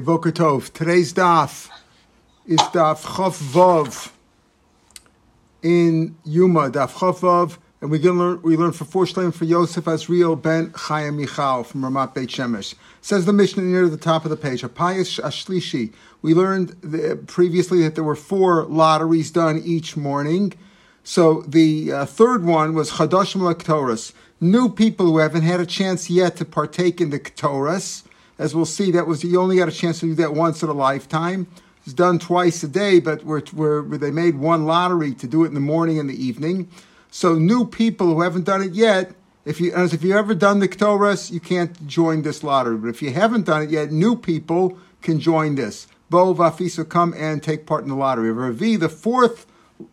Boker Tov. Today's daf is daf Chof Vov in Yuma, daf Chof Vov, and we learn we learn for four shleim for Yosef Azriel ben Chaya Michal from Ramat Beit Shemesh. Says the Mishnah near the top of the page. A pious ashlishi. We learned the, previously that there were four lotteries done each morning. So the uh, third one was Chadashim Lektoras, new people who haven't had a chance yet to partake in the Ktoras. As we'll see, that was you only got a chance to do that once in a lifetime. It's done twice a day, but we're, we're, they made one lottery to do it in the morning and the evening. So new people who haven't done it yet, if you as if you ever done the Ktoras, you can't join this lottery. But if you haven't done it yet, new people can join this. Bo Vafisa come and take part in the lottery. Ravi, the fourth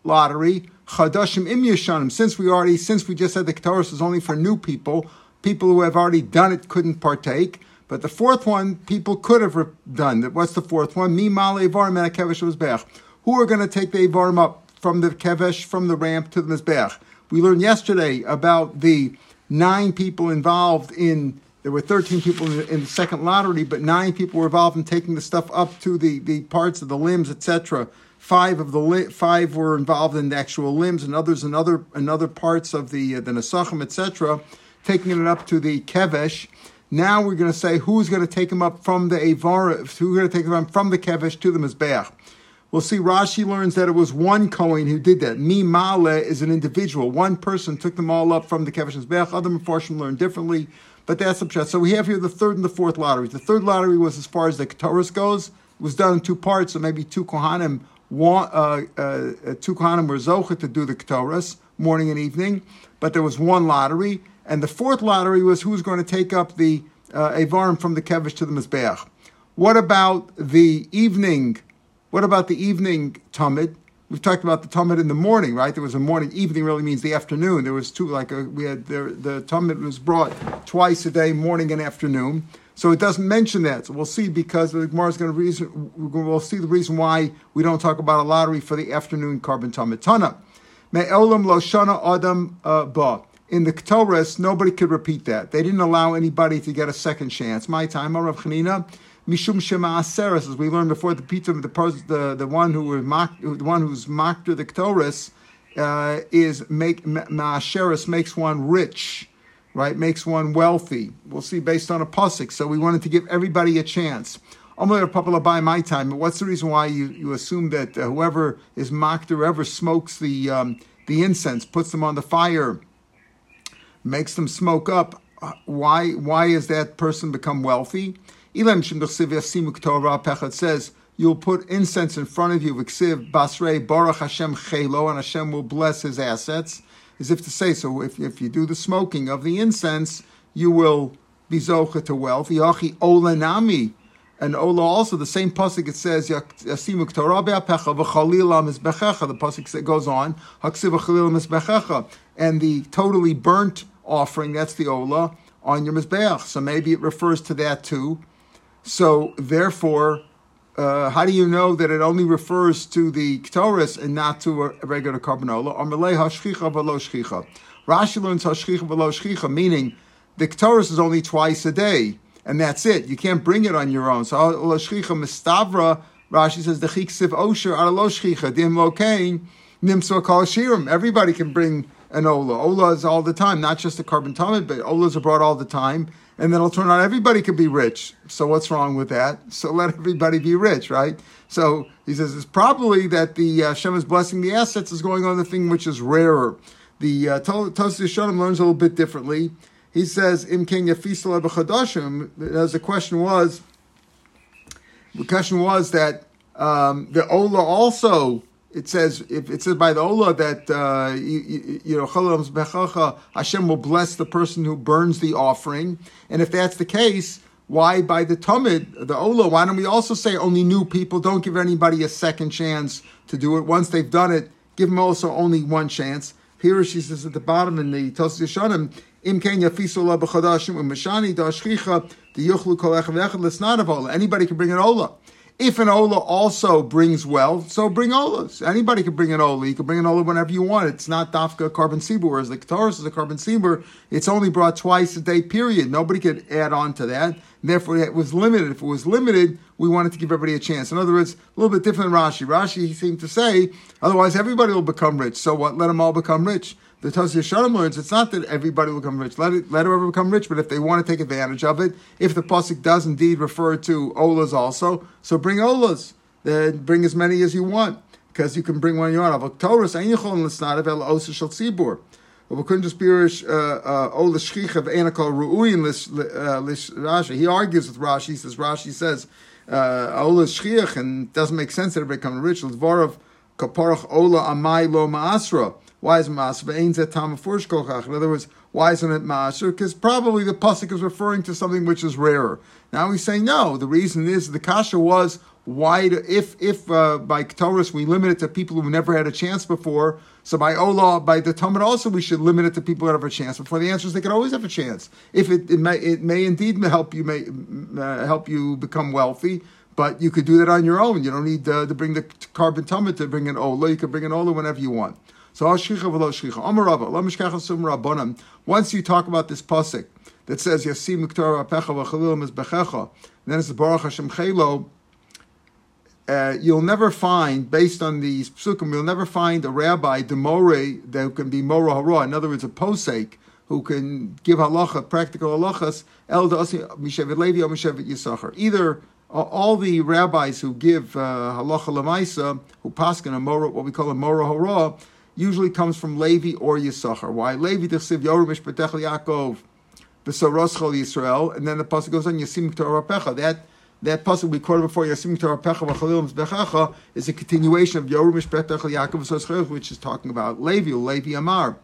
lottery, Chadashim Im Yeshanim, since we already, since we just said the Ktoros is only for new people, people who have already done it couldn't partake. But the fourth one, people could have done. What's the fourth one? Mi Male Evarim and Kevesh Mizbech. Who are going to take the Evarim up from the Kevesh, from the ramp to the Mizbech? We learned yesterday about the nine people involved in there were 13 people in the, in the, second lottery, but nine people were involved in taking the stuff up to the, the parts of the limbs, etc. Five of the li- five were involved in the actual limbs, and others in other in other parts of the uh, the nesachim, etc. Taking it up to the kevesh. Now we're going to say who's going to take them up from the avar, who's going to take them from the kevesh to the mizbeach. We'll see. Rashi learns that it was one Kohen who did that. Mi Male is an individual. One person took them all up from the kevesh mizbeach. Other Mepharshim learn differently. But that's the pshat. So we have here the third and the fourth lotteries. The third lottery was as far as the Ketoris goes. It was done in two parts, so maybe two Kohanim, uh, uh, two Kohanim were Zocha to do the Ketoris, morning and evening. But there was one lottery. And the fourth lottery was who's going to take up the uh, Avarim from the Kevish to the Mizbeach. What about the evening? What about the evening Tamid? We've talked about the Tamid in the morning, right? There was a morning. Evening really means the afternoon. There was two, like a, we had the, the Tamid was brought twice a day, morning and afternoon. So it doesn't mention that. So we'll see because the Gemara is going to reason. We'll see the reason why we don't talk about a lottery for the afternoon korban Tamid Tana. Me'olam lo shana adam uh, ba. In the Ketores, nobody could repeat that. They didn't allow anybody to get a second chance. My time, Rav Chanina, Mishum Shema Aseres, as we learned before, the pizza, the the the one who was mocked, the one who's mocked the Ktoris, uh, is make Ma'asheris makes one rich, right? Makes one wealthy. We'll see based on a pasuk. So we wanted to give everybody a chance. by my time. What's the reason why you, you assume that uh, whoever is mocked or whoever smokes the um, the incense, puts them on the fire, makes them smoke up? Uh, why why is that person become wealthy? It says, You'll put incense in front of you, Viksiv Basrei Baruch Hashem Chelo, and Hashem will bless his assets. As if to say, so if, if you do the smoking of the incense, you will be zocha to wealth. Yachi Olanami. And Ola also, the same pasuk it says, Yasimuk Torah be'apecha v'chalila mizbechecha. The pasuk that goes on, Haksiv v'chalila mizbechecha. And the totally burnt offering, that's the Ola, on your mizbeach. So maybe it refers to that too. So therefore, uh, how do you know that it only refers to the Ktoris and not to a regular Carbanola? Rashi learns hashchicha v'lo shchicha, meaning the Ktoris is only twice a day, and that's it. You can't bring it on your own. So lo shchicha mistavra, Rashi says the chiksiv osher lo shchicha dim lokain nimso kol shirim. Everybody can bring an ola. Ola is all the time, not just the korban tamid, but olas are brought all the time and then it'll turn out everybody could be rich. So what's wrong with that? So let everybody be rich, right? So he says it's probably that the uh, Hashem is blessing the assets is going on the thing which is rarer. The uh, Tosfos Yeshanim learns a little bit differently. He says Im King. As the question was, the question was that um, the Ola also it says if it says by the Ola that uh, you, you, know Hashem will bless the person who burns the offering, and if that's the case, why by the Tumid the Ola? Why don't we also say only new people? Don't give anybody a second chance to do it. Once they've done it, give them also only one chance. Here she says at the bottom in the Tosfos Yeshanim, Im ken yafisola b'chadashim u'mashani da'ashchicha the yuchlu kol echad echad l'snadav Ola. Anybody can bring an Ola. If an Ola also brings wealth, so bring Olas. Anybody can bring an Ola. You can bring an Ola whenever you want. It's not Dafka korban sibur, whereas the Taurus is a korban sibur. It's only brought twice a day, period. Nobody could add on to that. Therefore, it was limited. If it was limited, we wanted to give everybody a chance. In other words, a little bit different than Rashi. Rashi he seemed to say, otherwise everybody will become rich. So what? Let them all become rich the Tosir Shalom learns it's not that everybody will become rich. Let it, let whoever become rich, but if they want to take advantage of it, if the pasuk does indeed refer to olas also, so bring olas. Then bring as many as you want because you can bring one you want. Of el osa shel tzibur. We couldn't just be of ruuyin uh, lish Rashi. He argues with Rashi. He says Rashi says Uh, ola shchich and it doesn't make sense that everybody become rich. L'dvarav kaparach ola amai lo maasra. Why is Maasr? In other words, why isn't it Maasr? Because probably the Pasuk is referring to something which is rarer. Now he's saying no. The reason is the Kasha was why, do, if if uh, by Ktoris we limit it to people who never had a chance before, so by Ola, by the Tamid also we should limit it to people who have a chance before. The answer is they could always have a chance. If it, it may it may indeed help you may uh, help you become wealthy, but you could do that on your own. You don't need uh, to bring the korban Tamid to bring an Ola. You can bring an Ola whenever you want. So. Once you talk about this pasuk that says Yasim Miktar Apecha v'chalil mizbechecha, then it's the Baruch Hashem Chelo. Uh, you'll never find, based on these psukim, you'll never find a rabbi, the more, that can be mora hara. In other words, a posek who can give halacha, practical halachas, el mishevet levi or mishevet yisachar. Either all the rabbis who give uh, halacha lemaisa, who paskin a mora, what we call a mora hara, usually comes from Levi or Yisachar. Why? Levi Dechsiv Yorumish Betech Yaakov Yisrael, and then the pasuk goes on Yasim Pecha. That that pasuk we quoted before Yasim Pecha V'Chalil Mizbechacha is a continuation of Yorumish Betech Yaakov B'Soroschol, which is talking about Levi, Levi Amar.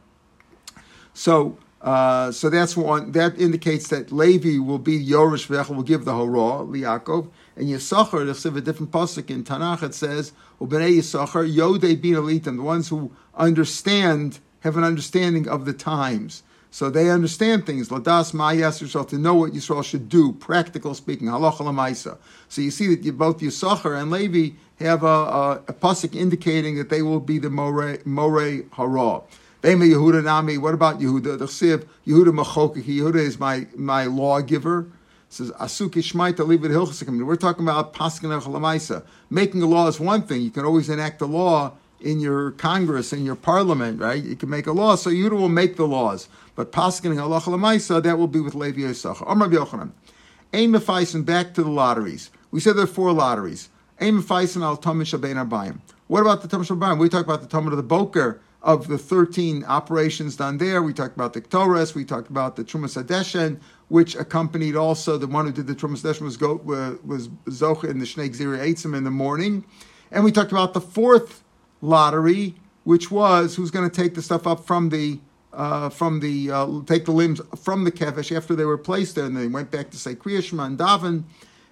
So. Uh, so that's one that indicates that Levi will be Yorish Vechel will give the Horah Liakov and Yisachar. There's a different pasuk in Tanakh. It says Ubnei Yisachar Yodei Bin Elitim, the ones who understand, have an understanding of the times. So they understand things. Ladas Ma'ayas Yisrael, to know what Yisrael should do, practical speaking, halacha lamaisa. So you see that you, both Yisachar and Levi have a, a, a pasuk indicating that they will be the Morei More Hara. Bema Yehuda Nami, what about Yehuda? The Chsiv, Yehuda Machokik, Yehuda is my, my lawgiver. Says Asuki Shmaita Leave it Hilchasikim. We're talking about Paskin Lamaisa. Making a law is one thing. You can always enact a law in your Congress, in your parliament, right? You can make a law, so you will make the laws. But paskin halacha lemaisa, that will be with Levi Yisachar. Amar Yochanan. Aim Feisen back to the lotteries. We said there are four lotteries. Aim Feisen al Tamish Abayim. What about the Tamish Abayim? We talked about the Tamid of the Boker of the 13 operations done there. We talked about the Ktores. We talked about the Trumas Adeshen, which accompanied also the one who did the Trumas Adeshen was, go, uh, was Zocha in the Shnei Gziri Eitzim in the morning. And we talked about the fourth lottery, which was who's going to take the stuff up from the uh, from the uh, take the limbs from the kevesh after they were placed there, and they went back to say Kriyashma and Davin.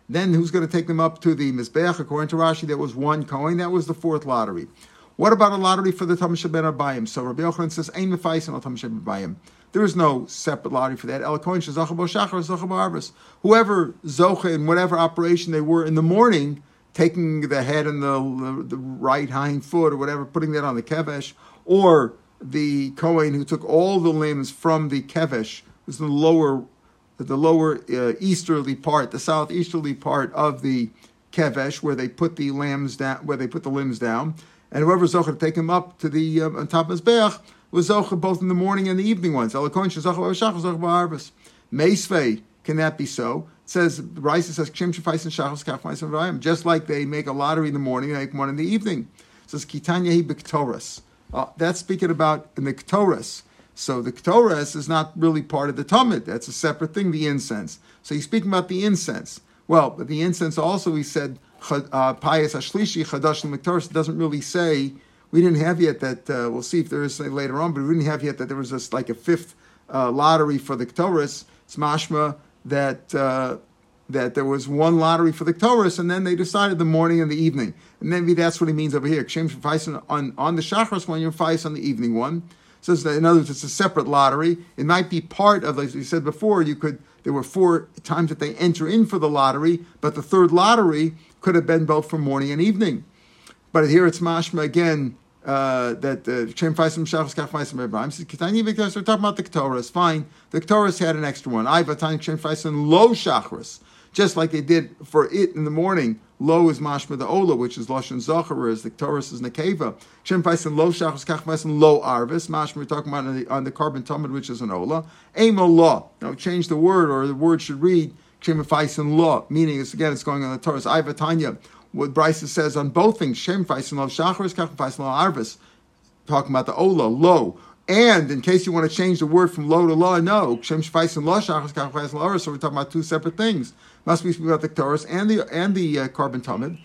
Then who's going to take them up to the mizbeach? According to Rashi, there was one Kohen. That was the fourth lottery. What about a lottery for the Tamashah ben? So Rabbi Yochanan says, "Ein mefais al Tamashah ben Abayim." There is no separate lottery for that. El Whoever zocha in whatever operation they were in the morning taking the head and the, the right hind foot or whatever, putting that on the kevesh, or the Kohen who took all the limbs from the kevesh, was the lower, the lower uh, easterly part, the southeasterly part of the kevesh, where they put the lambs down, where they put the limbs down, and whoever zocher to take him up to the um, on top of his bech was zocher both in the morning and the evening ones. Meisvei, can that be so? It says Raisa says Kshim Shafais and Shachos Kafmais and just like they make a lottery in the morning, they make one in the evening. It says Kitanya Hi Biktoras. Uh, that's speaking about in the Ktoras. So the Ktoras is not really part of the Tamid. That's a separate thing, the incense. So he's speaking about the incense. Well, but the incense also, he said, uh, Payas Ashlishi, Chadash Miktoras, doesn't really say, we didn't have yet that, uh, we'll see if there is later on, but we didn't have yet that there was just like a fifth uh, lottery for the Ktoras. It's mashma that uh, that there was one lottery for the Taurus, and then they decided the morning and the evening. And maybe that's what he means over here. on, on the Shachris one, you're Fais on the evening one. says that in other words, it's a separate lottery. It might be part of, like we said before, you could there were four times that they enter in for the lottery, but the third lottery could have been both for morning and evening. But here it's mashma again uh, that Shem Faisim Shachas Kach Faisim Abraham says Ketani Viktas. We're talking about the Ketores. Fine, the Ketores had an extra one. I Vatani Shem Faisim Lo Shachris, just like they did for it in the morning. Lo is mashma the ola, which is lashon zachar, whereas the Taurus is nekeva. Shem Faisin lo shachas kach Faisin lo arvis. Mashma we're talking about on the, on the korban tumid, which is an ola. Amo law. Now change the word, or the word should read Shem Faisin law, meaning it's again it's going on the Taurus. Ivatanya. What Bryce says on both things, Shem Faisin lo shachar kach Faisin lo arvis. Talking about the ola lo. And in case you want to change the word from lo to law, no. Shem Shvais and lo shachas kach lo So we're talking about two separate things. Must be speaking about the Taurus and the and the uh, korban tumid.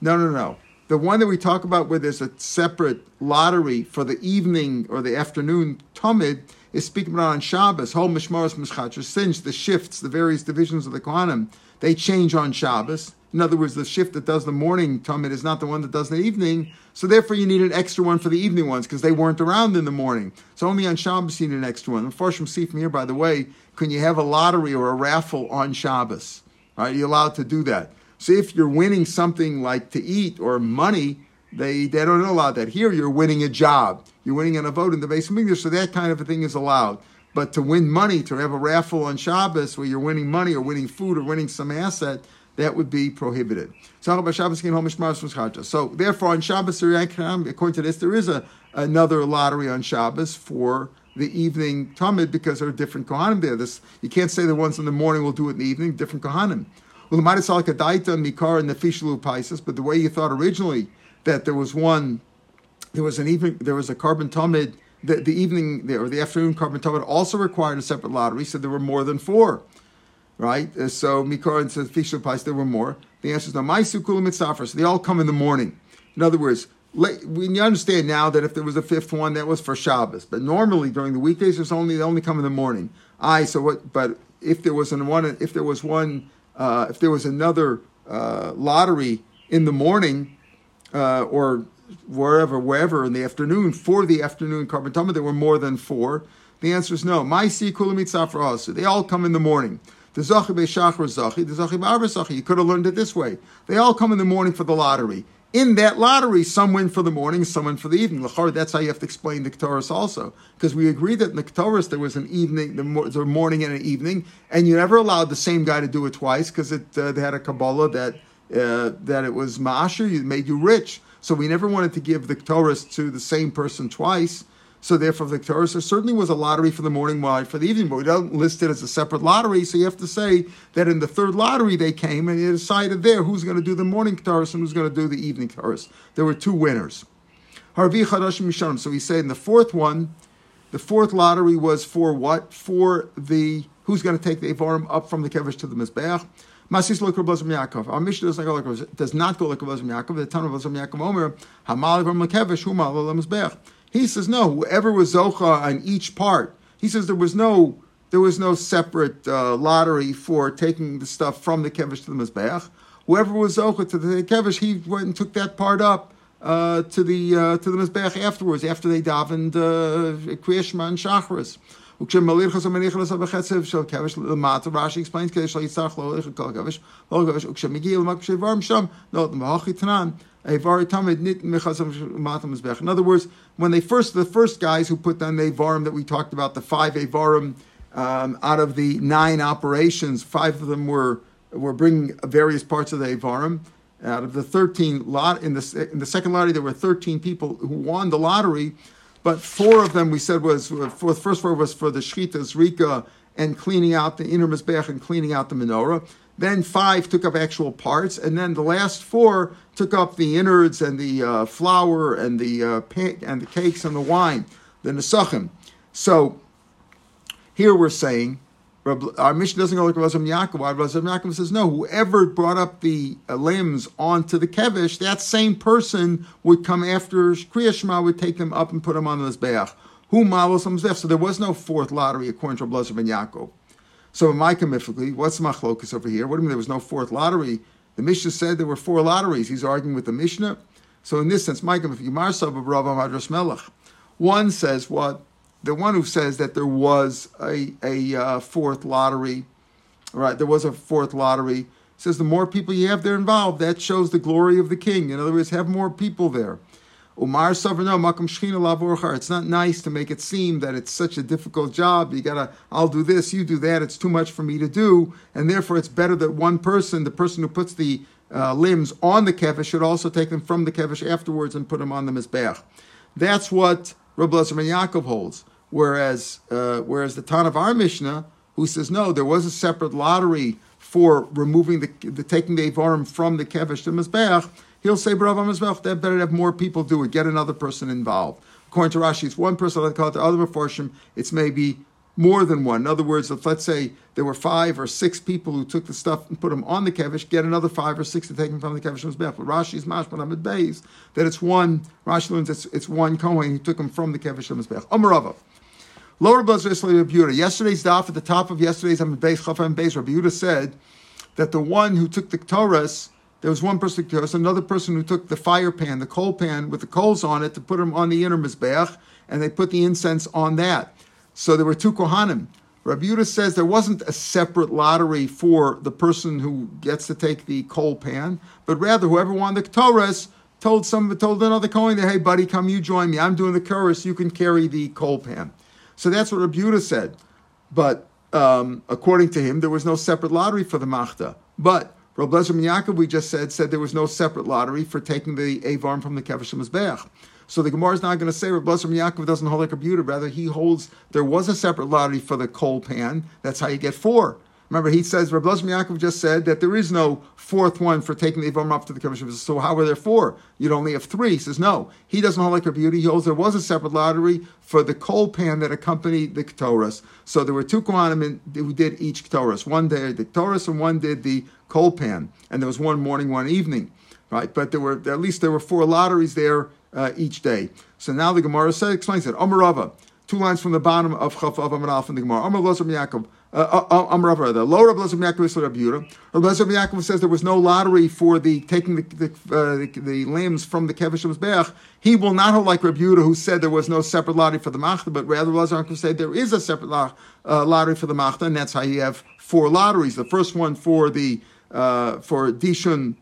No, no, no. The one that we talk about where there's a separate lottery for the evening or the afternoon tumid is speaking about on Shabbos. Whole mishmaros mishchatra, since the shifts, the various divisions of the Kohanim, they change on Shabbos. In other words, the shift that does the morning tumid is not the one that does the evening. So therefore, you need an extra one for the evening ones because they weren't around in the morning. So only on Shabbos you need an extra one. The Farshim see from here, by the way, can you have a lottery or a raffle on Shabbos? Are you allowed to do that? So if you're winning something like to eat or money, they, they don't allow that. Here you're winning a job. You're winning an vote in the base of English, so that kind of a thing is allowed. But to win money, to have a raffle on Shabbos where you're winning money or winning food or winning some asset, that would be prohibited. So therefore, on Shabbos, um, according to this, there is a, another lottery on Shabbos for the evening Tamid because there are different Kohanim there. This you can't say the ones in the morning will do it in the evening, different Kohanim. But the way you thought originally that there was one, there was an evening, there was a korban Tamid, the, the evening there or the afternoon korban Tamid also required a separate lottery, so there were more than four right? Uh, so Mikar and Fisher Pais, there were more. The answer is no. Maisu Kulam Mitzafar. So they all come in the morning. In other words, we understand now that if there was a fifth one, that was for Shabbos. But normally during the weekdays, there's only they only come in the morning. I so what? But if there was an one, if there was one, uh, if there was another uh, lottery in the morning, uh, or wherever, wherever in the afternoon for the afternoon korban there were more than four. The answer is no. My si kulam They all come in the morning. The Zachi Be'Shachar Zachi, the Zachi Be'Arba Zachi. You could have learned it this way. They all come in the morning for the lottery. In that lottery, some win for the morning, some win for the evening. That's how you have to explain the Ketores also. Because we agree that in the Ketores there was an evening, the morning and an evening, and you never allowed the same guy to do it twice because it uh, they had a Kabbalah that uh, that it was Ma'asher, it made you rich. So we never wanted to give the Ketores to the same person twice. So therefore, the Torah there certainly was a lottery for the morning, lottery for the evening, but we don't list it as a separate lottery. So you have to say that in the third lottery they came and they decided there who's going to do the morning Torah and who's going to do the evening Torah. There were two winners. Harvi Chadash. So he said in the fourth one, the fourth lottery was for what? For the who's going to take the Avarim up from the Kevish to the Mizbeach. Masis lo Blazim Yaakov. Our mission does not go like does not go like Blazim Yaakov. The of Blazim Yaakov Omer Hamal Lekevish. He says no. Whoever was zocha on each part, he says there was no there was no separate uh, lottery for taking the stuff from the kevish to the mizbeach. Whoever was zocha to the kevish, he went and took that part up uh, to the uh, to the mizbeach afterwards, after they davened uh, kriyashma and Rashi explains in other words, when they first, the first guys who put down the Avarim that we talked about, the five Avarim um, out of the nine operations, five of them were were bringing various parts of the Avarim. Out of the 13 lot in the in the second lottery, there were 13 people who won the lottery, but four of them we said was for the first four was for the Shchitas Rika and cleaning out the inner mizbech and cleaning out the menorah. Then five took up actual parts, and then the last four took up the innards and the uh, flour and the uh, and the cakes and the wine, the nesachim. So here we're saying our mission doesn't go like Razam Yaakov. Razam Yaakov says no. Whoever brought up the uh, limbs onto the kevish, that same person would come after Kriyashma would take them up and put them on the mizbeach. Who malos So there was no fourth lottery according to Razam and Yaakov. So commifically, what's machlokus over here? What do you mean there was no fourth lottery? The Mishnah said there were four lotteries. He's arguing with the Mishnah. So in this sense, Micah, if you marsav of Rav Madras Melech, one says what the one who says that there was a a uh, fourth lottery, right? There was a fourth lottery. Says the more people you have there involved, that shows the glory of the king. In other words, have more people there. Umar It's not nice to make it seem that it's such a difficult job. You gotta, I'll do this, you do that. It's too much for me to do, and therefore it's better that one person, the person who puts the uh, limbs on the kevish, should also take them from the kevish afterwards and put them on the mizbeach. That's what Rabbi ben Yaakov holds. Whereas, uh, whereas the Tan of our Mishnah, who says no, there was a separate lottery for removing the, the taking the Avarim from the kevish to mizbeach he'll say Barav Mizbech, that better have more people do it, get another person involved. According to Rashi, it's one person, like call it the other Meforshim, it's maybe more than one. In other words, if let's say there were five or six people who took the stuff and put them on the kevish, get another five or six to take them from the kevish mizbech. But Rashi's mashman amid beis that it's one. Rashi learns it's, it's one kohen who took them from the kevish mizbech. Amarava. Lower Rabbi Yesterday's daf at the top of yesterday's amid beis chafam beis. Rabbi Yehuda said that the one who took the Torahs there was one person, there was another person who took the fire pan, the coal pan with the coals on it, to put them on the inner mizbeach, and they put the incense on that. So there were two kohanim. Rabbi Yudah says there wasn't a separate lottery for the person who gets to take the coal pan, but rather whoever won the Torahs told some told another Kohen, hey buddy, come you join me. I'm doing the chorus, you can carry the coal pan. So that's what Yudah said. But um, according to him, there was no separate lottery for the Machta. But Rabbi Lezer Yaakov, we just said, said there was no separate lottery for taking the Avarm from the Kevish Mizbeach. So the Gemara is not going to say Rabbi Lezer Yaakov doesn't hold like a Buda. Rather, he holds there was a separate lottery for the coal pan. That's how you get four. Remember, he says, Rabbi Yaakov just said that there is no fourth one for taking the Ivam up to the Kiddush. So how are there four? You'd only have three. He says, no. He doesn't hold like Rabbi Yehuda. He holds there was a separate lottery for the coal pan that accompanied the Ketores. So there were two Kohanim who did each Ketores. One did the Ketores and one did the coal pan. And there was one morning, one evening. Right? But there were, at least there were four lotteries there uh, each day. So now the Gemara says, explains it. Omarava, two lines from the bottom of Chaf of Amanaf in the Gemara. Amar Yaakov. Uh, uh, uh, Amar Rav Lezer Yaakov is Rav Yehuda. Lezer Yaakov says there was no lottery for the taking the the, uh, the, the lambs from the Kevish of He will not hold like Rav Yehuda, who said there was no separate lottery for the Machta, but rather Rav Lezer Yaakov said there is a separate uh, lottery for the Machta, and that's how you have four lotteries. The first one for the uh, for Dishun,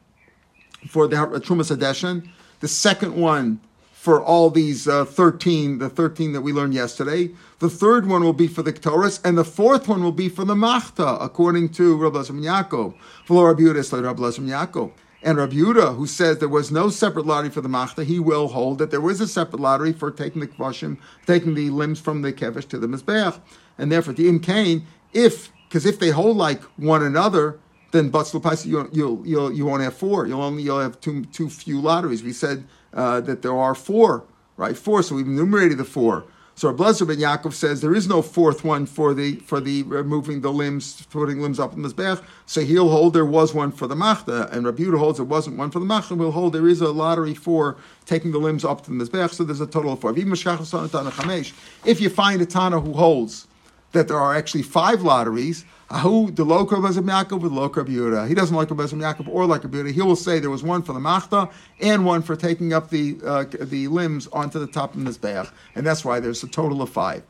for the Trumas Adeshan. The second one for all these uh, 13, the 13 that we learned yesterday. The third one will be for the Ketores, and the fourth one will be for the Machta, according to Rabbi Lazar Yaakov. For Rabbi Rabbi Yaakov. And Rabbi who says there was no separate lottery for the Machta, he will hold that there was a separate lottery for taking the Kvashim, taking the limbs from the Kevish to the Mizbeach. And therefore, the Im if, because if they hold like one another, then Batzlu Paisa, you'll, you'll, you won't have four. You'll only you'll have too, too few lotteries. We said uh, that there are four, right? Four. So we've enumerated the four. So Blazer ben Yaakov says there is no fourth one for the for the removing the limbs, putting limbs up in the mizbech. So he'll hold there was one for the machta, and Rabbi holds there wasn't one for the machta. And we'll hold there is a lottery for taking the limbs up to the mizbech. So there's a total of four. If you find a tana who holds that there are actually five lotteries, Ahu the loka Bezim Yaakov with loka Yehuda. He doesn't like Bezim Yaakov or like Yehuda. He will say there was one for the machta and one for taking up the uh, the limbs onto the top of the mizbeach, and that's why there's a total of five.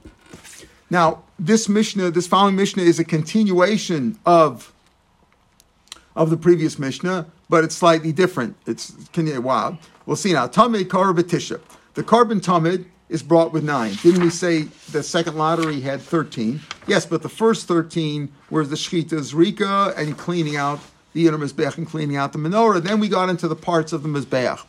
Now, this Mishnah, this following Mishnah, is a continuation of of the previous Mishnah, but it's slightly different. It's wow. We'll see now. Tamid Karabatisha. The carbon Tamid is brought with nine. Didn't we say the second lottery had 13? Yes, but the first 13 were the Shechita Zrika and cleaning out the inner Mizbeach and cleaning out the menorah. Then we got into the parts of the Mizbeach,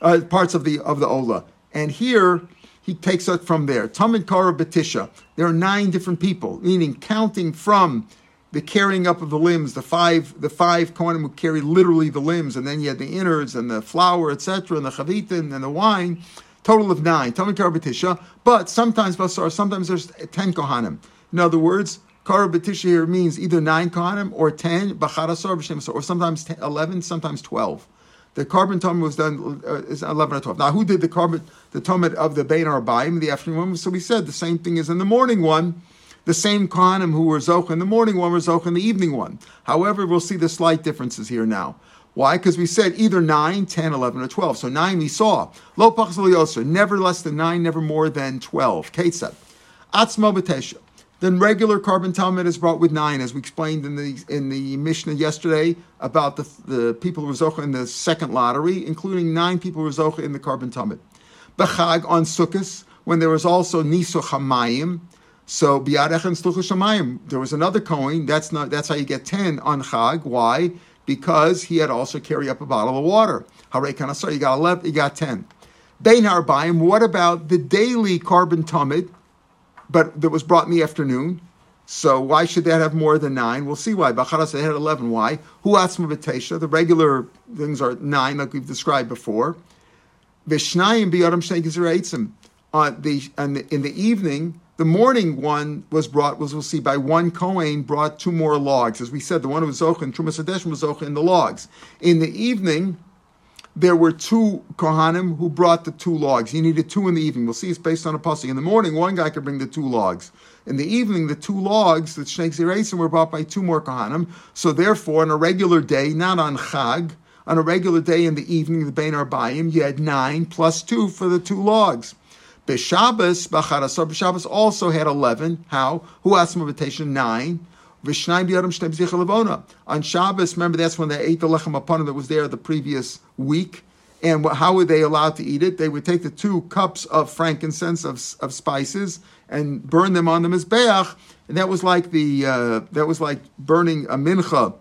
uh, parts of the of the Ola. And here he takes it from there. Tamid Kara Betisha. There are nine different people, meaning counting from the carrying up of the limbs, the five, the five Kohanim who carry literally the limbs, and then you had the innards and the flour, etc., and the chavitin and the wine total of nine. Tamid Karabatisha, but sometimes Basar, sometimes there's ten Kohanim. In other words, Karabatisha here means either nine Kohanim or ten, Bacharasar, or sometimes 10, 11, sometimes 12. The korban tumid was done uh, is eleven or twelve. Now, who did the korban the tumid of the Bein Arbaim the afternoon one? So we said the same thing as in the morning one. The same Kohanim who were Zoch in the morning one were Zoch in the evening one. However, we'll see the slight differences here now. Why? Because we said either 9, 10, 11, or 12. So 9 we saw. Lo never less than 9, never more than 12. Kate said. Atzmo b'tesha. Then regular korban tamid is brought with nine, as we explained in the in the Mishnah yesterday about the the people who were in the second lottery, including nine people who were in the korban tamid. Bechag on Sukkot, when there was also Niso Hamayim, so Biad Echem Shamayim, there was another Kohen. That's not that's how you get ten on Chag. Why? Because he had also carry up a bottle of water. Hare Kanasar, you got eleven, you got ten. Bein Harbayim, what about the daily korban tamid? but that was brought in the afternoon. So why should that have more than nine? We'll see why. Bacharas had eleven. Why? Who atzma b'teisha? The regular things are nine, like we've described before. Vishnayim biyadam shnei gizreitzim. On the in the evening, the morning one was brought, was we'll see by one Kohen brought two more logs. As we said, the one who was Zoch and Trumas was Zoch in the logs. In the evening, there were two Kohanim who brought the two logs. He needed two in the evening. We'll see it's based on a pasuk. In the morning, one guy could bring the two logs. In the evening, the two logs, the Shnei Ziresim, were brought by two more Kohanim. So therefore, on a regular day, not on Chag, on a regular day in the evening, the Bein Arbayim, you had nine plus two for the two logs. Beshabbos, Bacharasar, Beshabbos also had 11. How? Who asked him invitation? Nine. On Shabbos, remember that's when they ate the lechem upon that was there the previous week. And how were they allowed to eat it? They would take the two cups of frankincense of, of spices and burn them on the mizbeach, and that was like the uh, that was like burning a mincha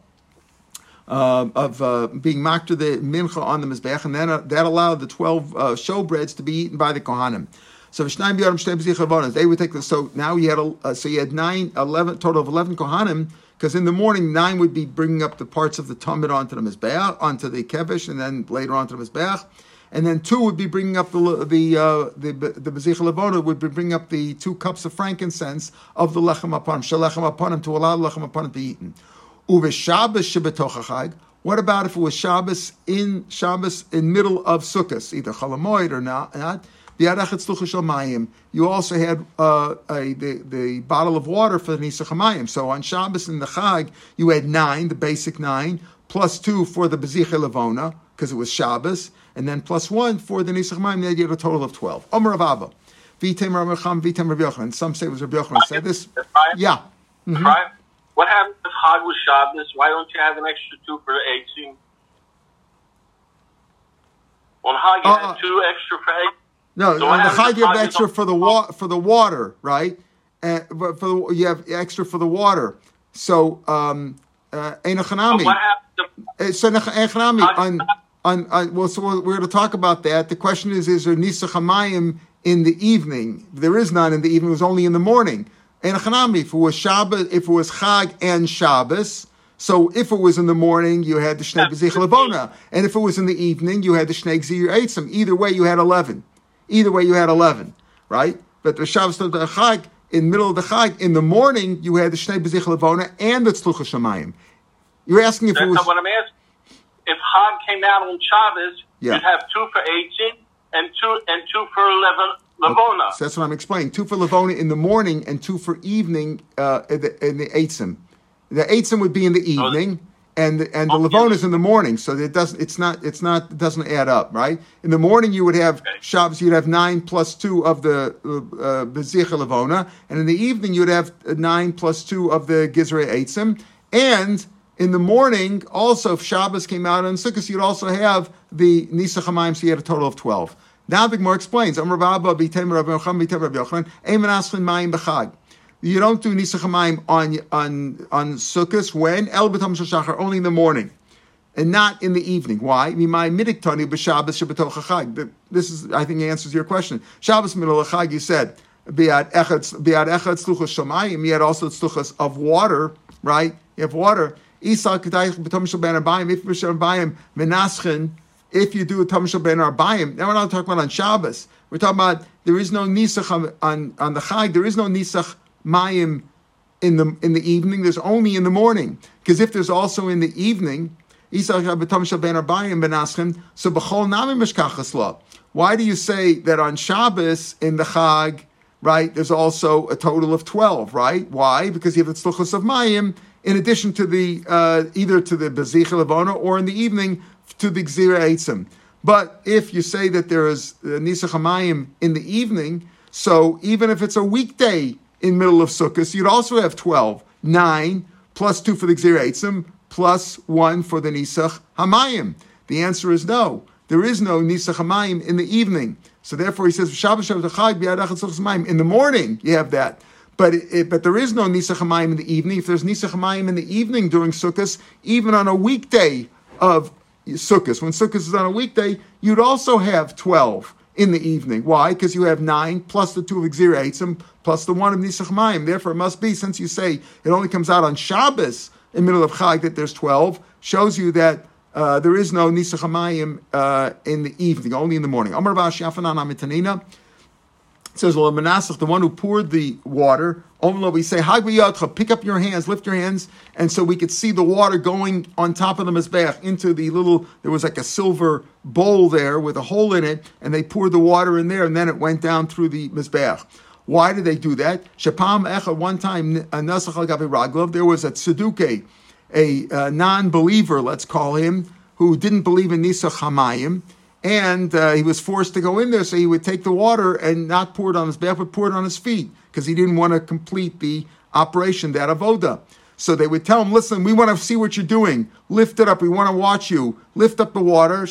uh, of uh, being makter the mincha on the mizbeach, and then uh, that allowed the twelve uh, showbreads to be eaten by the kohanim. So they would take the so now you had a, uh, so you had nine, 11, total of eleven kohanim because in the morning nine would be bringing up the parts of the tamid onto the mizbeach, onto the kevish, and then later onto the mizbeach, and then two would be bringing up the the uh, the the levona would be bringing up the two cups of frankincense of the lechem upon shalechem upon to allow the lechem upon to be eaten. Uve Shabbos shebetochachag. What about if it was Shabbos in Shabbos in middle of Sukkot, either Chalamoid or not? not you also had uh, a, the, the bottle of water for the Nisa Chamayim. So on Shabbos and the Chag, you had nine, the basic nine, plus two for the Bezicha Levona, because it was Shabbos, and then plus one for the Nisa Chamayim, then you had a total of 12. Omer of Abba. Vitem Ramacham, Vitem Rabbi Yochanan. Some say it was Rabbi Yochanan said this. Yeah. Mm-hmm. What happened if Chag was Shabbos? Why don't you have an extra two for the 18? On Chag, you uh, had two extra for 18. No, so the chag you have extra for the wa- for the water, right? And for the, you have extra for the water. So um uh enochanami. So enochanami on on, on well, so we're going to talk about that. The question is: Is there nisachamayim in the evening? There is none in the evening. It was only in the morning. Enochanami. If it was Shabbos, if it was Chag and Shabbos. So if it was in the morning, you had the Shnei Bezich. And if it was in the evening, you had the Shnei Eitzim. Either way, you had 11. Either way, you had 11, right? But the Shabbos the Chag, in middle of the Chag, in the morning, you had the Shnei Bezich Levona and the Tzlucha Shemayim. You're asking if That's it was... not what I'm asking. If Chag came out on Shabbos, yeah. you'd have two for 18 and two, and two for 11 Levona. Okay. So that's what I'm explaining. Two for Levona in the morning and two for evening uh, in the, in the Eitzim. The Eitzim would be in the evening and and the. Levon is in the morning, so it doesn't. It's not. It's not. It doesn't add up, right? In the morning, you would have okay. Shabbos. You'd have nine plus two of the uh, Bezicha Levona, and in the evening, you'd have nine plus two of the Gizrei Eitzim, and in the morning, also if Shabbos came out on Sukkot, you'd also have the Nisa Chamayim, so you had a total of twelve. Now the Gemara explains. Baba b'tem Rabbi Yochanan b'tem Rabbi Yochanan. Mayim b'chag. You don't do Nisach on on on Sukkot when El B'Tam Shachar only in the morning, and not in the evening. Why? This is, I think, answers your question. Shabbos middle of chag. You said biad echad tzluchas shamayim. You had also tzluchas of water, right? You have water. If. If you do a Tam Shabban Arbayim, now we're not talking about on Shabbos. We're talking about there is no nisach on, on, on the chag. There is no nisach mayim in the in the evening. There's only in the morning because if there's also in the evening, so Why do you say that on Shabbos in the Chag, right? There's also a total of twelve, right? Why? Because you have the tzluchos of mayim in addition to the uh, either to the Bezicha Levona or in the evening to the Gzira Eitzim. But if you say that there is uh, Nisach in the evening, so even if it's a weekday in middle of Sukkot, you'd also have 12. 9 plus 2 for the Eitzim plus 1 for the Nisach Hamayim. The answer is no. There is no Nisach Hamayim in the evening. So therefore he says, in the morning you have that. But it, but there is no Nisach Hamayim in the evening. If there's Nisach Hamayim in the evening during Sukkot, even on a weekday of Sukkot. When Sukkot is on a weekday, you'd also have 12 in the evening. Why? Because you have 9 plus the 2 of Exir plus the 1 of Nisach Mayim. Therefore, it must be, since you say it only comes out on Shabbos in middle of Chag, that there's 12, shows you that uh, there is no Nisach Mayim uh, in the evening, only in the morning. Amar Vash Amitanina says, well, Manasseh, the one who poured the water, we say, pick up your hands, lift your hands, and so we could see the water going on top of the Mizbeach into the little, there was like a silver bowl there with a hole in it, and they poured the water in there, and then it went down through the Mizbeach. Why did they do that? Shapam Echad, one time, uh, Raglov, there was a Tzeduke, a, non believer, let's call him, who didn't believe in Nisach Hamayim and uh, he was forced to go in there, so he would take the water and not pour it on his back, but pour it on his feet because he didn't want to complete the operation, that avoda. So they would tell him, listen, we want to see what you're doing. Lift it up. We want to watch you. Lift up the water.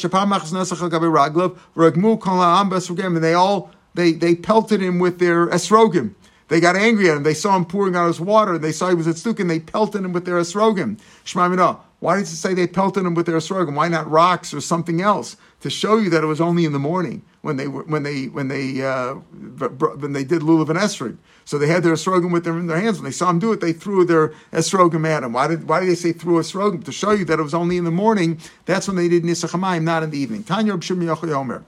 And they all, they, they pelted him with their esrogim. They got angry at him. They saw him pouring out his water. They saw he was at stuk and they pelted him with their esrogim. Shema Why did it say they pelted him with their esrogim? Why not rocks or something else? To show you that it was only in the morning when they when they when they uh, when they did lulav and esrog. So they had their esrogim with them in their hands. When they saw him do it, they threw their esrogim at him. Why did why did they say threw esrogim to show you that it was only in the morning? That's when they did nisachamayim, not in the evening. Tanya Reb Yomer.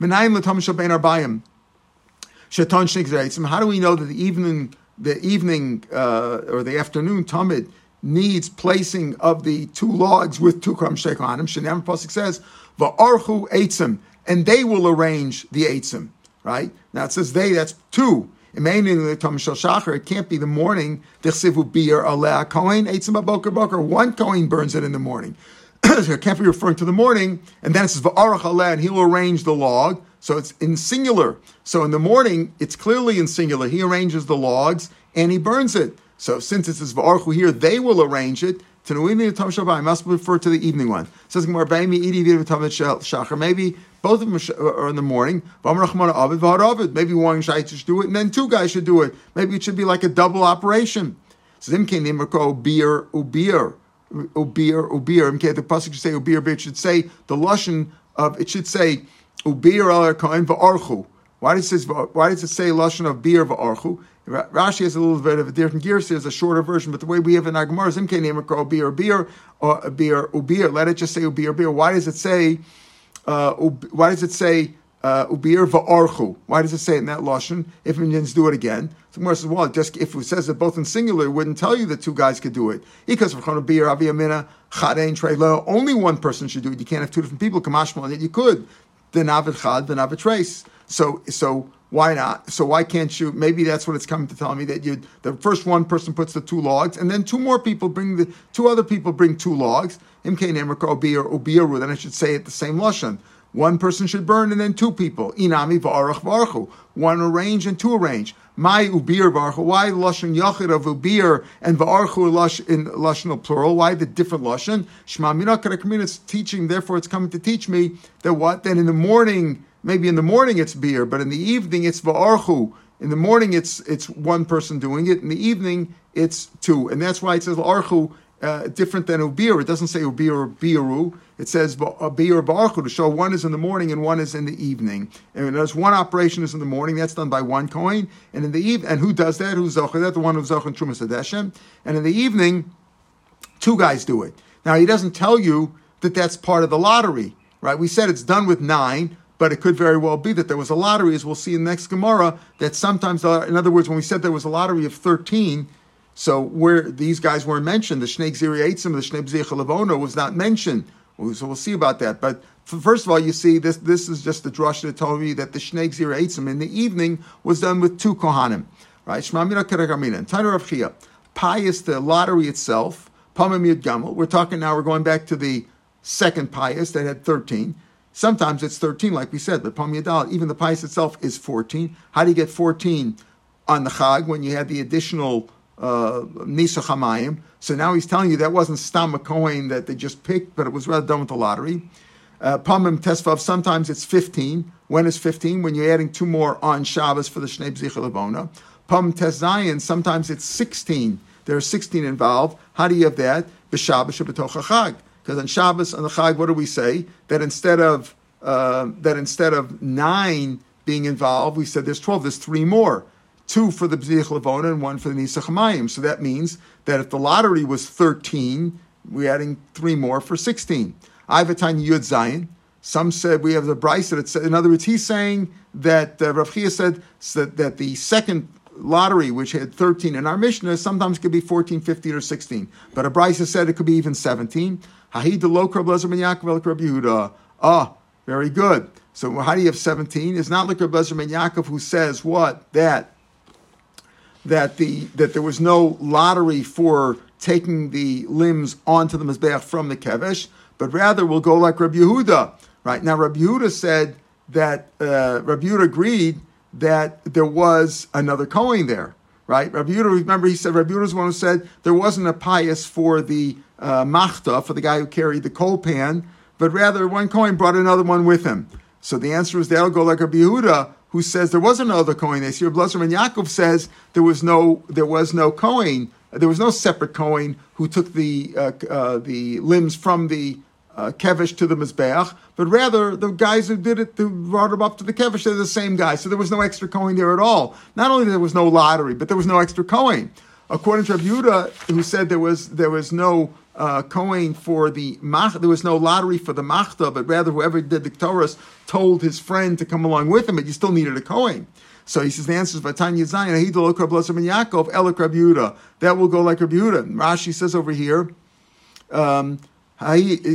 Menayim l'tam shalbein arbayim. Sheton How do we know that the evening the evening uh, or the afternoon tamid needs placing of the two logs with two kram sheklanim? Shenem Pasuk says Va'archu eitzim, and they will arrange the eitzim. Right now it says they. That's two. It can't be the morning. One Kohen burns it in the morning. so it can't be referring to the morning. And then it says and he'll arrange the log. So it's in singular. So in the morning, it's clearly in singular. He arranges the logs and he burns it. So since it says v'archu here, they will arrange it. Tenuini Tom Shabbat must refer to the evening one. Says Maybe both of them uh, are in the morning. Maybe one guy should do it, and then two guys should do it. Maybe it should be like a double operation. Zim came beer ubir ubir ubir. The pasuk should say ubir, but it should say the lashon of it should say ubir al kohen va'archu. Why does it say why does it say lashon of beer va'archu? Rashi has a little bit of a different gear. There's a shorter version, but the way we have in Agmar is Imke name called beer beer or beer ubir. Let it just say ubir beer. Why does it say? Uh, why does it say uh, ubir va'archu? Why does it say it in that lashon? If Indians do it again, so Gemara says, well, just if it says it both in singular, it wouldn't tell you that two guys could do it. Because for beer aviyamina chadein trelo, only one person should do it. You can't have two different people. Kamashmal, and you could. The navid chad, the navid trace. So so why not? So why can't you? Maybe that's what it's coming to tell me that you. The first one person puts the two logs, and then two more people bring the two other people bring two logs. Imke nemerka obir obiru. Then I should say it the same lashon. One person should burn, and then two people. Inami va'arach v'archu. One arrange and two arrange. My ubir v'archu. Why lashon yachid of ubir and v'archu lush in lashon plural? Why the different lashon? Shema minakar It's teaching. Therefore, it's coming to teach me that what? Then in the morning maybe in the morning it's beer, but in the evening it's va'archu. In the morning it's it's one person doing it. In the evening it's two, and that's why it says archu. Uh, different than ubir. It doesn't say ubir or biru. It says ubir or barchu to show one is in the morning and one is in the evening. And there's one operation is in the morning. That's done by one Kohen. And in the evening, and who does that? Who's zocher? That the one who's in trumas hadeshem. And in the evening, two guys do it. Now he doesn't tell you that that's part of the lottery, right? We said it's done with nine but it could very well be that there was a lottery, as we'll see in the next Gemara, that sometimes, uh, in other words, when we said there was a lottery of 13, so where these guys weren't mentioned, the Shnei Ziri Eitzim, the Shnei Bzei was not mentioned. So we'll see about that. But first of all, you see, this this is just the drush that told me that the Shnei Ziri Eitzim in the evening was done with two Kohanim. Right? Shma Mina Keregamina. Tana Rav Chia. pious, the lottery itself, Pamim Yud Gamel. We're talking now, we're going back to the second pious that had 13. Sometimes it's 13, like we said, but Pam Yadal, even the pious itself is 14. How do you get 14 on the Chag when you had the additional uh, Nisa Chamayim? So now he's telling you that wasn't Stam a Kohen that they just picked, but it was rather done with the lottery. Uh, Pamim Tesvav, sometimes it's 15. When is 15? When you're adding two more on Shabbos for the Shnei B'zicha. Pam Tezayin, sometimes it's 16. There are 16 involved. How do you have that? B'Shabbos Chag. Because on Shabbos and the Chag, what do we say? That instead of uh, that instead of nine being involved, we said there's twelve. There's three more, two for the B'zich Levona and one for the Nisach Hamayim. So that means that if the lottery was thirteen, we're adding three more for sixteen. Ivatani Yud Zayin. Some said we have the Braisa that it's in other words he's saying that uh, Rav Chia said that, that the second lottery, which had 13 in our Mishnah, sometimes could be 14, 15, or 16. But a Braisa said it could be even 17. Hahid delok Rab Lezer ben Yaakov Rabbi Yehuda. Ah, very good. So how do you have 17? It's not like Rab Lezer ben Yaakov who says what? That that the that there was no lottery for taking the limbs onto the Mizbeach from the Kevesh, but rather we'll go like Rabbi Yehuda. Right? Now Rabbi Yehuda said that uh, Rabbi Yehuda agreed that there was another Kohen there. Right? Rabbi Yehuda, remember he said Rabbi Yehuda was one who said there wasn't a payis for the uh, machta for the guy who carried the coal pan, but rather one Kohen brought another one with him. So the answer is they'll go like a Yehuda, who says there was another Kohen. They see Blazar and Yaakov says there was no there was no Kohen. There was no separate Kohen who took the uh, uh, the limbs from the uh, kevish to the mizbeach, but rather the guys who did it, who brought them up to the kevish, they're the same guys. So there was no extra Kohen there at all. Not only there was no lottery, but there was no extra Kohen. According to Rabbi Yehuda, who said there was there was no uh, Kohen for the mach. There was no lottery for the machta, but rather whoever did the Torah told his friend to come along with him, but you still needed a Kohen. So he says the answer is Vatanya Zayin, Ahidol Rab ben Yaakov, Elik Rabbi Yehuda. That will go like Rabbi Yehuda. Rashi says over here, um,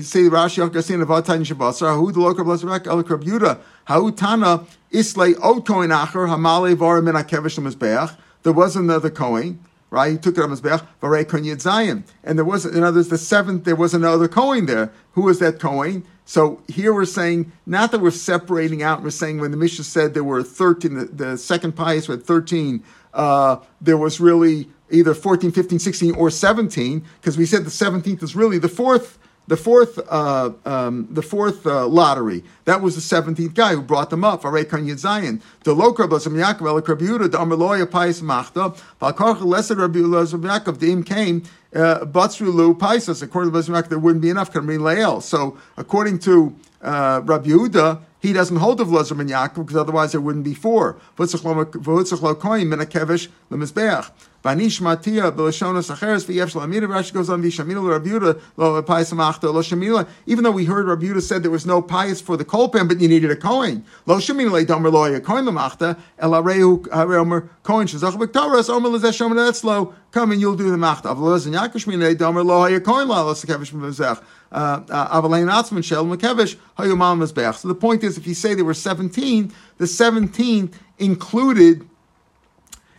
say Rashi Akasin of Vatanya Shabbasar, Ahudol Rab ben Elik Rabbi Yehuda, Hautana Islay Ot Kohen Acher, Hamale Vara Min HaKevish There was another Kohen right? He took it on his back, Varei Zion. And there was, in other words, the seventh, there was another Kohen there. Who was that Kohen? So here we're saying, not that we're separating out, we're saying when the Mishnah said there were 13, the, the second payis had 13, uh, there was really either 14, 15, 16, or 17, because we said the 17th is really the fourth the fourth, uh, um, the fourth uh, lottery. That was the seventeenth guy who brought them up. Arei kan Zion. The lokra b'asam Yaakov el Rabbi the Amerloya Pais Machta. V'alkarcha lesser Rabbi Yaakov. The im came uh, batzru lu Paisas. According to Yaakov, there wouldn't be enough. Kamrin Leel. So according to uh, Rabbi Yehuda, he doesn't hold of Lazar Yaakov because otherwise there wouldn't be four. Banish Matia Belashonos Acheres Vyevshlamida Rashi goes on Vishamila Rabuda Lo Pais Lo Shamila. Even though we heard Rabuda said there was no payis for the kolpan, but you needed a Kohen. Lo Shamila Domer Lo Coin Lamachta El Areu Hareomer Coin Shazach Viktoras Omer Lezesh Shomer Etzlo. Come and you'll do the Machta. Yakushmin Domer Lo Coin La Lo Sekevish Mevzech. Uh, uh, Avalein Atzman Shel Mekevish Hayumal Mezbeach. So the point is, if you say there were seventeen, the seventeen included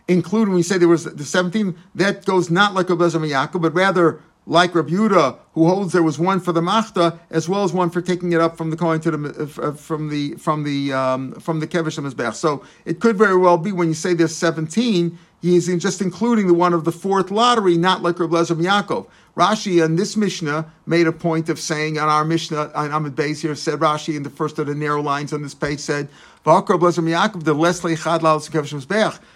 include when we say there was the 17, that goes not like Rabbi Yaakov, but rather like Rabbi Yehuda, who holds there was one for the machta as well as one for taking it up from the coin to the uh, from the from the um, from the kevish mizbeach. So it could very well be when you say there's 17, he's just including the one of the fourth lottery, not like Rabbi Yaakov. Rashi in this Mishnah made a point of saying on our Mishnah on Amid Beis here said Rashi in the first of the narrow lines on this page said the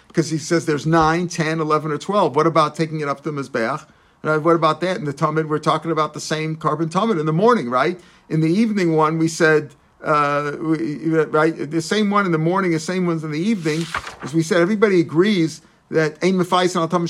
because he says there's 9, 10, 11, or 12. What about taking it up to the Mizbeach? what about that? In the Talmud, we're talking about the same korban tamid in the morning, right? In the evening one, we said, uh, right, the same one in the morning, the same ones in the evening. As we said, everybody agrees that Ein Mefais Al Tam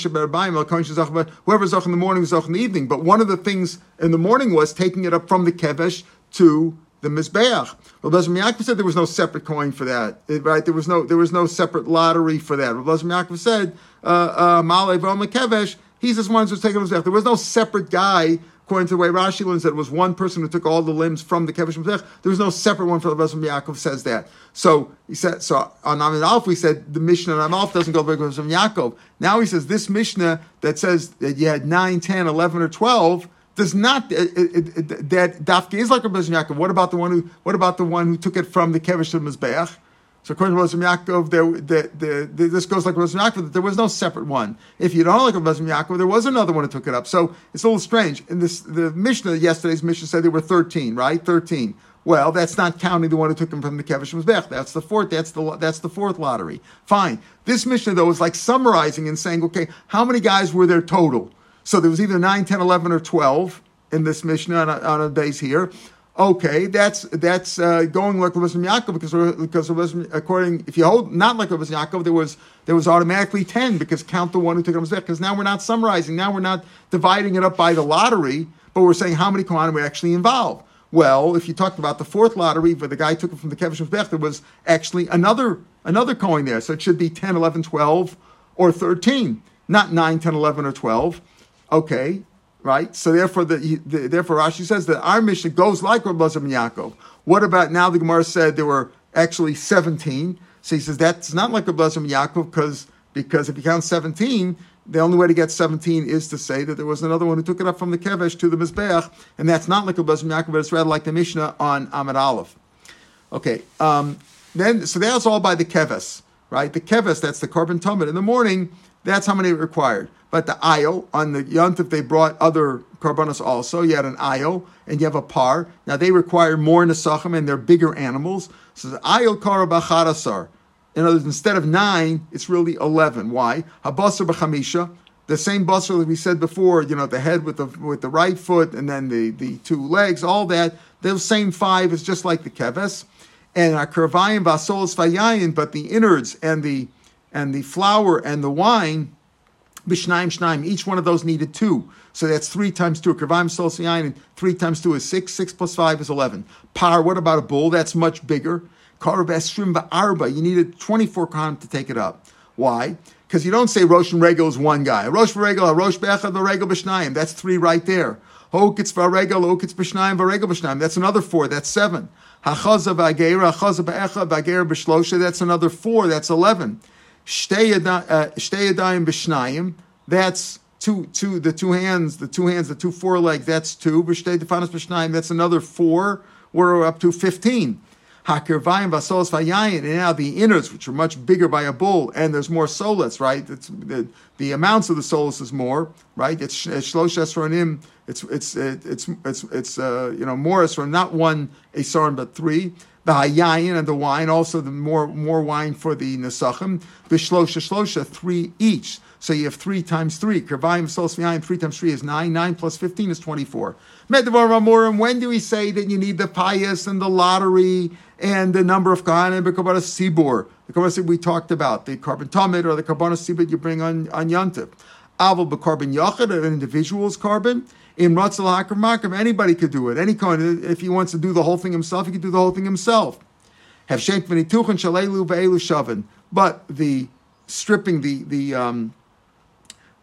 whoever in the morning, Zoch in the evening. But one of the things in the morning was taking it up from the Kevesh to the Mizbeach. Well, Bezim Yaakov said there was no separate Kohen for that, right? There was no there was no separate lottery for that. Bezim Yaakov said, uh, uh, Male Kevesh, he's this one who's taking the Mizbeach. There was no separate guy according to the way Rashi learns, that it was one person who took all the limbs from the Kevish Mizbech. There was no separate one for the Bezim Yaakov says that. So he said, so on Amin Alf, we said the Mishnah on Alf doesn't go by Bezim Yaakov. Now he says this Mishnah that says that you had 9, 10, 11, or 12 does not it, it, it, that Dafke is like a Bezim Yaakov. What about the one who what about the one who took it from the Kevish Mizbech? So according to Rosam Yaakov, there, the, the, the, this goes like Rosam Yaakov, that there was no separate one. If you don't like Rosam Yaakov, there was another one who took it up. So it's a little strange. In this, the Mishnah, yesterday's Mishnah said there were 13, right? 13. Well, that's not counting the one who took him from the Kevish Mizbech. That's the fourth. That's the that's the fourth lottery. Fine. This Mishnah though is like summarizing and saying, okay, how many guys were there total? So there was either 9, 10, 11, or 12 in this Mishnah on a, on a base here. Okay, that's that's uh, going like Rabbi Yaakov because because according if you hold not like Rabbi Yaakov there was there was automatically ten because count the one who took it Zek because now we're not summarizing now we're not dividing it up by the lottery but we're saying how many Kohanim were actually involved. Well, if you talked about the fourth lottery, but the guy took it from the Kevish Bech, there was actually another another Kohen there, so it should be 10, 11, 12, or 13, not 9, 10, 11, or 12. Okay, right? So therefore, the, the, therefore Rashi says that our Mishnah goes like Rabbi and Yaakov. What about now? The Gemara said there were actually seventeen. So he says that's not like Rabbi and Yaakov because because if you count seventeen, the only way to get 17 is to say that there was another one who took it up from the Kevesh to the Mizbeach, and that's not like a Bezim Yaakov, but it's rather like the Mishnah on Amid Aleph. Okay, um, then so that's all by the Keves, right? The Keves, that's the korban tamid. In the morning, that's how many required. But the aisle on the yontif, they brought other karbanos also. You had an aisle and you have a par. Now they require more nesachim and they're bigger animals. So the aisle karabacharasar. In other words, instead of nine, it's really eleven. Why? Habasar b'chamisha. The same basar that we said before, you know, the head with the with the right foot and then the, the two legs, all that. Those same five is just like the keves. And akarvayim vasolos vayayin, but the innards and the and the flour and the wine Bishnaim Shnaim. Each one of those needed two. So that's three times two. Kavim Solsiyain, and three times two is six. Six plus five is 11. Par, what about a bull? That's much bigger. Karab Esrim Arba. You needed 24 khan to take it up. Why? Because you don't say Rosh and Regel is one guy. Rosh Regel, Rosh Be'echad, Regel B'Shnayim. That's three right there. Hokitz Varegel, Hokitz B'Shnayim, Varegel B'Shnayim. That's another four. That's seven. Hachaza V'Agera, Hachaza Be'echad, V'Agera B'Shlosha. That's another four. That's 11. Shtei Yadayim B'Shnayim, that's two, two, the two hands, the two hands, the two forelegs, that's two. B'Shtei Defanas B'Shnayim, that's another four. We're up to 15. Hakirvayim Vasolas Vayayin, and now the innards, which are much bigger by a bull, and there's more solus, right? It's, the, the amounts of the solus is more, right? It's Shlosh Esronim, it's, it's, it's, it's, it's, uh, you know, more Esron, not one Esaron, but three the hayayin and the wine, also the more more wine for the nesachim. Bishlosha shlosha, three each. So you have three times three. Kervayim sos three times three is nine. Nine plus fifteen is twenty-four. Medavar Ramorim, when do we say that you need the payis and the lottery and the number of kahanim b'karbanas sibur? The karbanas we talked about, the korban tamid or the karbanas sibur you bring on on yantiv. Aval b'korban yachid, an individual's korban in Ratzal Makar, anybody could do it. Any kind, if he wants to do the whole thing himself, he could do the whole thing himself. But the stripping, the the um,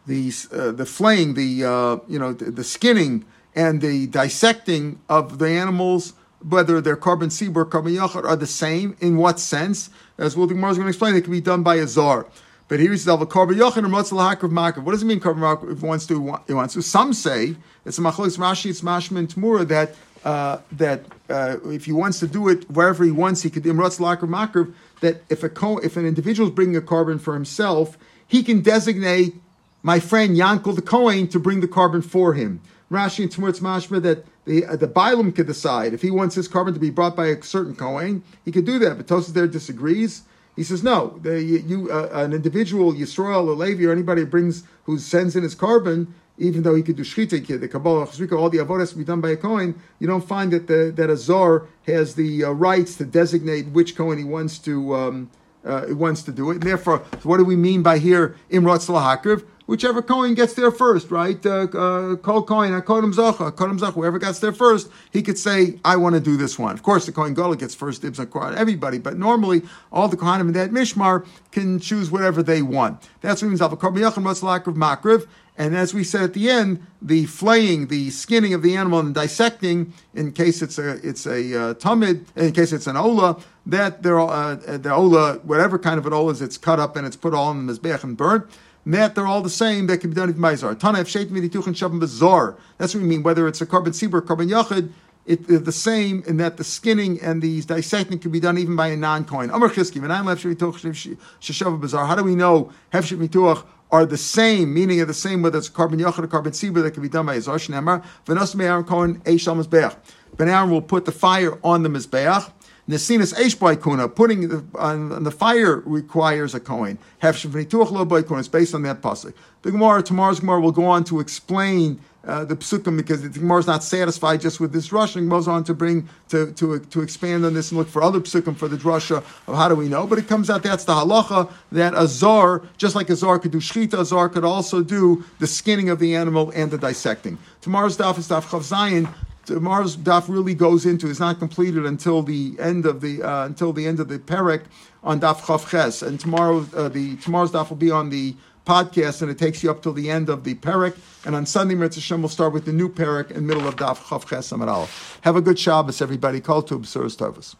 the uh, the flaying, the uh, you know the, the, skinning and the dissecting of the animals, whether they're korban sibur or korban yachar, are the same. In what sense? As Gemara is going to explain, it can be done by a zar. But here he says, "Korban yachar and Ratzal Hakar Makar." What does it mean, korban yachar? If wants to, he wants to. Some say it's a machlokes Rashi, it's mashman tmura that uh, that uh, if he wants to do it wherever he wants, he could imrutz laker makar. That if a co- if an individual is bringing a korban for himself, he can designate my friend Yankel the Kohen to bring the korban for him. Rashi and Tmurtz Mashma that the uh, the Bailam could decide if he wants his korban to be brought by a certain Kohen, he could do that. But Tosfos there disagrees. He says no. The, you, uh, an individual Yisrael or Levi or anybody brings who sends in his korban, even though he could do shchita, the Kabbalah, Chazrika, all the avodas be done by a Kohen, you don't find that the, that a zar has the uh, rights to designate which Kohen he wants to um, uh, wants to do it. And therefore, what do we mean by here imrot lahakriv? Whichever Kohen gets there first, right? Uh, uh, Kol Kohen, Kohen Zacha, Kohen Zacha, whoever gets there first, he could say, I want to do this one. Of course, the Kohen Gadol gets first dibs on everybody, but normally all the Kohanim in that Mishmar can choose whatever they want. That's what means Avakar Miyachim Ratzalakriv Makriv, And as we said at the end, the flaying, the skinning of the animal and dissecting, in case it's a it's a uh, tamid, in case it's an ola, that they're uh, the ola, whatever kind of an ola is, it's cut up and it's put all in the mizbeach and burned. That they're all the same. That can be done with mizar. Tana of sheit midituch shavim bezar. That's what we mean. Whether it's a korban sibur, korban yachid, it, they're the same in that the skinning and the dissecting can be done even by a non-Kohen. Amar Chiskim, and I'm Sheshav Bazar. How do we know hefshit mituach are the same, meaning are the same whether it's korban yachid or korban sibur that can be done by a zar shnemar. V'nos me'aron kohen eish al mizbeach. Ben Aaron will put the fire on the mizbeach. Nesinas Eish Kuna, putting the, on, the fire requires a coin. Hefshem V'nituach Lo Kuna, it's based on that pasuk. The Gemara, tomorrow's Gemara will go on to explain uh, the psukim because the Gemara is not satisfied just with this drasha and goes on to bring to, to to expand on this and look for other psukim for the drasha of how do we know. But it comes out that's the halacha that a zar, just like a zar could do shchita, a zar could also do the skinning of the animal and the dissecting. Tomorrow's daf is daf chav zayin tomorrow's daf really goes into it's not completed until the end of the uh, until the end of the perek on daf chavches, and tomorrow uh, the tomorrow's daf will be on the podcast, and it takes you up till the end of the perek. And on Sunday, Meretz Hashem will start with the new perek in middle of daf chavches Amaral, Have a good Shabbos, everybody. Kol tub, Tovus.